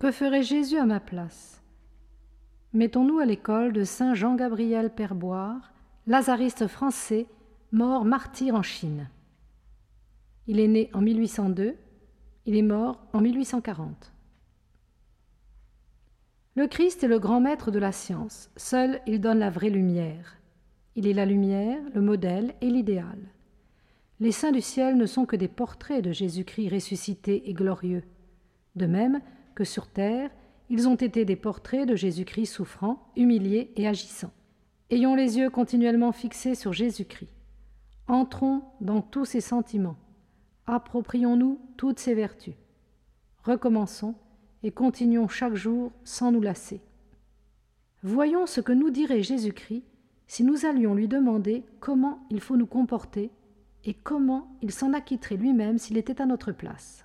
referai Jésus à ma place. Mettons-nous à l'école de Saint Jean-Gabriel Perboire, lazariste français, mort martyr en Chine. Il est né en 1802, il est mort en 1840. Le Christ est le grand maître de la science, seul il donne la vraie lumière. Il est la lumière, le modèle et l'idéal. Les saints du ciel ne sont que des portraits de Jésus-Christ ressuscité et glorieux. De même que sur terre, ils ont été des portraits de Jésus-Christ souffrant, humilié et agissant. Ayons les yeux continuellement fixés sur Jésus-Christ. Entrons dans tous ses sentiments. Approprions-nous toutes ses vertus. Recommençons et continuons chaque jour sans nous lasser. Voyons ce que nous dirait Jésus-Christ si nous allions lui demander comment il faut nous comporter et comment il s'en acquitterait lui-même s'il était à notre place.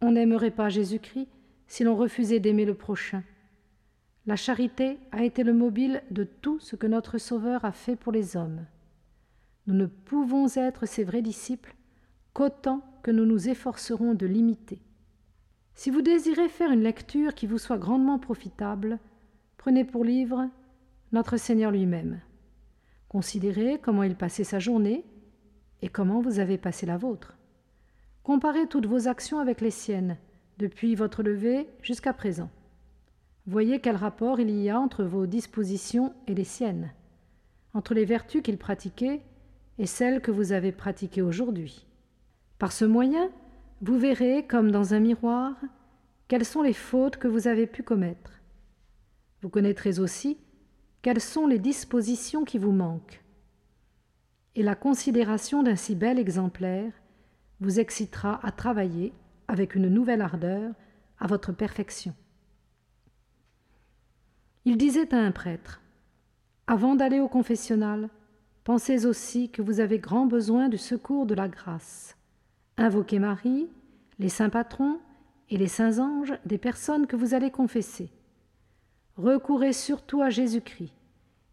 On n'aimerait pas Jésus-Christ si l'on refusait d'aimer le prochain. La charité a été le mobile de tout ce que notre Sauveur a fait pour les hommes. Nous ne pouvons être ses vrais disciples qu'autant que nous nous efforcerons de l'imiter. Si vous désirez faire une lecture qui vous soit grandement profitable, prenez pour livre notre Seigneur lui-même. Considérez comment il passait sa journée et comment vous avez passé la vôtre. Comparez toutes vos actions avec les siennes, depuis votre lever jusqu'à présent. Voyez quel rapport il y a entre vos dispositions et les siennes, entre les vertus qu'il pratiquait et celles que vous avez pratiquées aujourd'hui. Par ce moyen, vous verrez, comme dans un miroir, quelles sont les fautes que vous avez pu commettre. Vous connaîtrez aussi quelles sont les dispositions qui vous manquent. Et la considération d'un si bel exemplaire vous excitera à travailler avec une nouvelle ardeur à votre perfection. Il disait à un prêtre Avant d'aller au confessionnal, pensez aussi que vous avez grand besoin du secours de la grâce. Invoquez Marie, les saints patrons et les saints anges des personnes que vous allez confesser. Recourez surtout à Jésus-Christ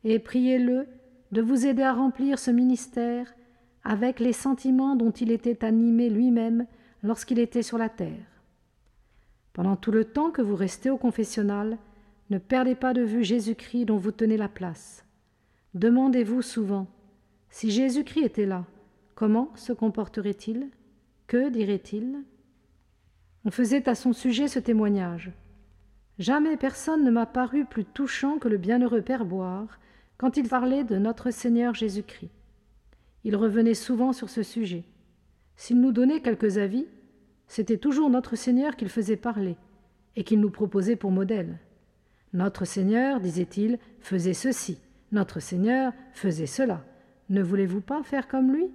et priez-le de vous aider à remplir ce ministère avec les sentiments dont il était animé lui-même lorsqu'il était sur la terre. Pendant tout le temps que vous restez au confessionnal, ne perdez pas de vue Jésus-Christ dont vous tenez la place. Demandez-vous souvent si Jésus-Christ était là, comment se comporterait-il? Que dirait-il? On faisait à son sujet ce témoignage. Jamais personne ne m'a paru plus touchant que le bienheureux Père Boire quand il parlait de notre Seigneur Jésus-Christ. Il revenait souvent sur ce sujet. S'il nous donnait quelques avis, c'était toujours notre Seigneur qu'il faisait parler et qu'il nous proposait pour modèle. Notre Seigneur, disait-il, faisait ceci, notre Seigneur faisait cela. Ne voulez-vous pas faire comme lui?